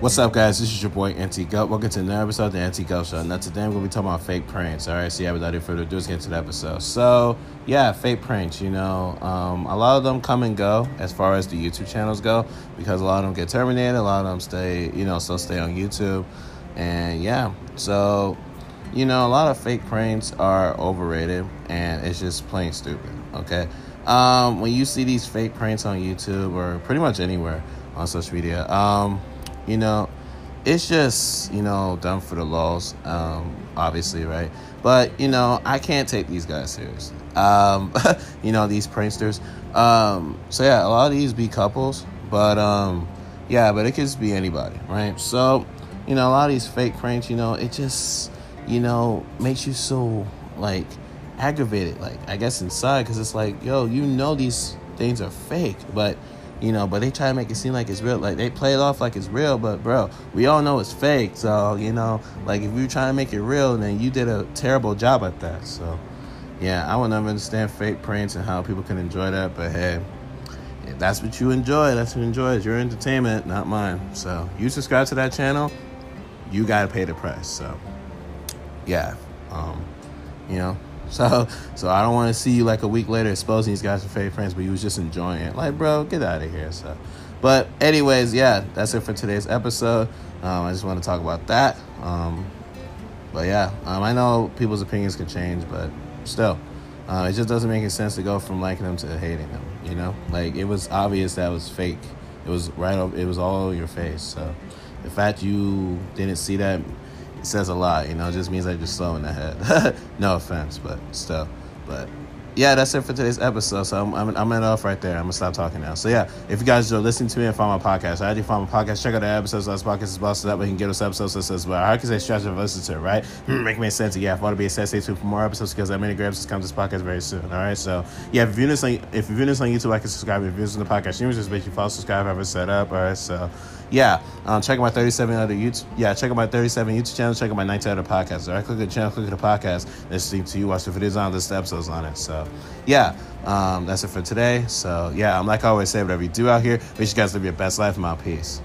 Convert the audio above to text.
What's up, guys? This is your boy Antique Goat. Welcome to another episode of the Antique Goat Show. Now, today I'm going to be talking about fake pranks. All right, so yeah, without any further ado, let's get into the episode. So, yeah, fake pranks. You know, um, a lot of them come and go as far as the YouTube channels go because a lot of them get terminated. A lot of them stay, you know, still stay on YouTube. And yeah, so you know, a lot of fake pranks are overrated and it's just plain stupid. Okay, um, when you see these fake pranks on YouTube or pretty much anywhere on social media, um, you know, it's just, you know, done for the laws, um, obviously, right? But, you know, I can't take these guys seriously. Um, you know, these pranksters. Um, so, yeah, a lot of these be couples, but, um, yeah, but it could just be anybody, right? So, you know, a lot of these fake pranks, you know, it just, you know, makes you so, like, aggravated, like, I guess inside, because it's like, yo, you know, these things are fake, but, you know, but they try to make it seem like it's real. Like they play it off like it's real, but bro, we all know it's fake. So you know, like if you're trying to make it real, then you did a terrible job at that. So yeah, I will never understand fake pranks and how people can enjoy that. But hey, if that's what you enjoy, that's what you enjoy. It's your entertainment, not mine. So you subscribe to that channel, you gotta pay the price. So yeah, um, you know, so, so I don't want to see you like a week later exposing these guys for fake friends, but you was just enjoying it. Like, bro, get out of here. So, but anyways, yeah, that's it for today's episode. Um, I just want to talk about that. Um, but yeah, um, I know people's opinions can change, but still, uh, it just doesn't make any sense to go from liking them to hating them. You know, like it was obvious that was fake. It was right. Over, it was all over your face. So, the fact you didn't see that says a lot. You know, it just means I'm just slow in the head. no offense, but still. But yeah, that's it for today's episode. So I'm, I'm, I'm off right there. I'm gonna stop talking now. So yeah, if you guys are listening to me and find my podcast, I already find my podcast. Check out the episodes. Last podcast is busted up. We can get us episodes so as well. How can say stretch of listen to right? Make me sense. Yeah, if I want to be a set, stay tuned for more episodes because that many grabs to come to this podcast very soon. All right. So yeah, if you're viewing this on if you're viewing this on YouTube, I can subscribe. If you're viewing the podcast, you just make you follow, subscribe, have it set up. All right. So yeah, um, check out my 37 other YouTube. Yeah, check out my 37 YouTube channel. Check out my 19 other podcasts. All right, click the channel, click the podcast. Listening to you watch the videos on this episodes on it. So yeah, um, that's it for today. So yeah, I'm like I always say, whatever you do out here, wish you guys live your best life. My peace.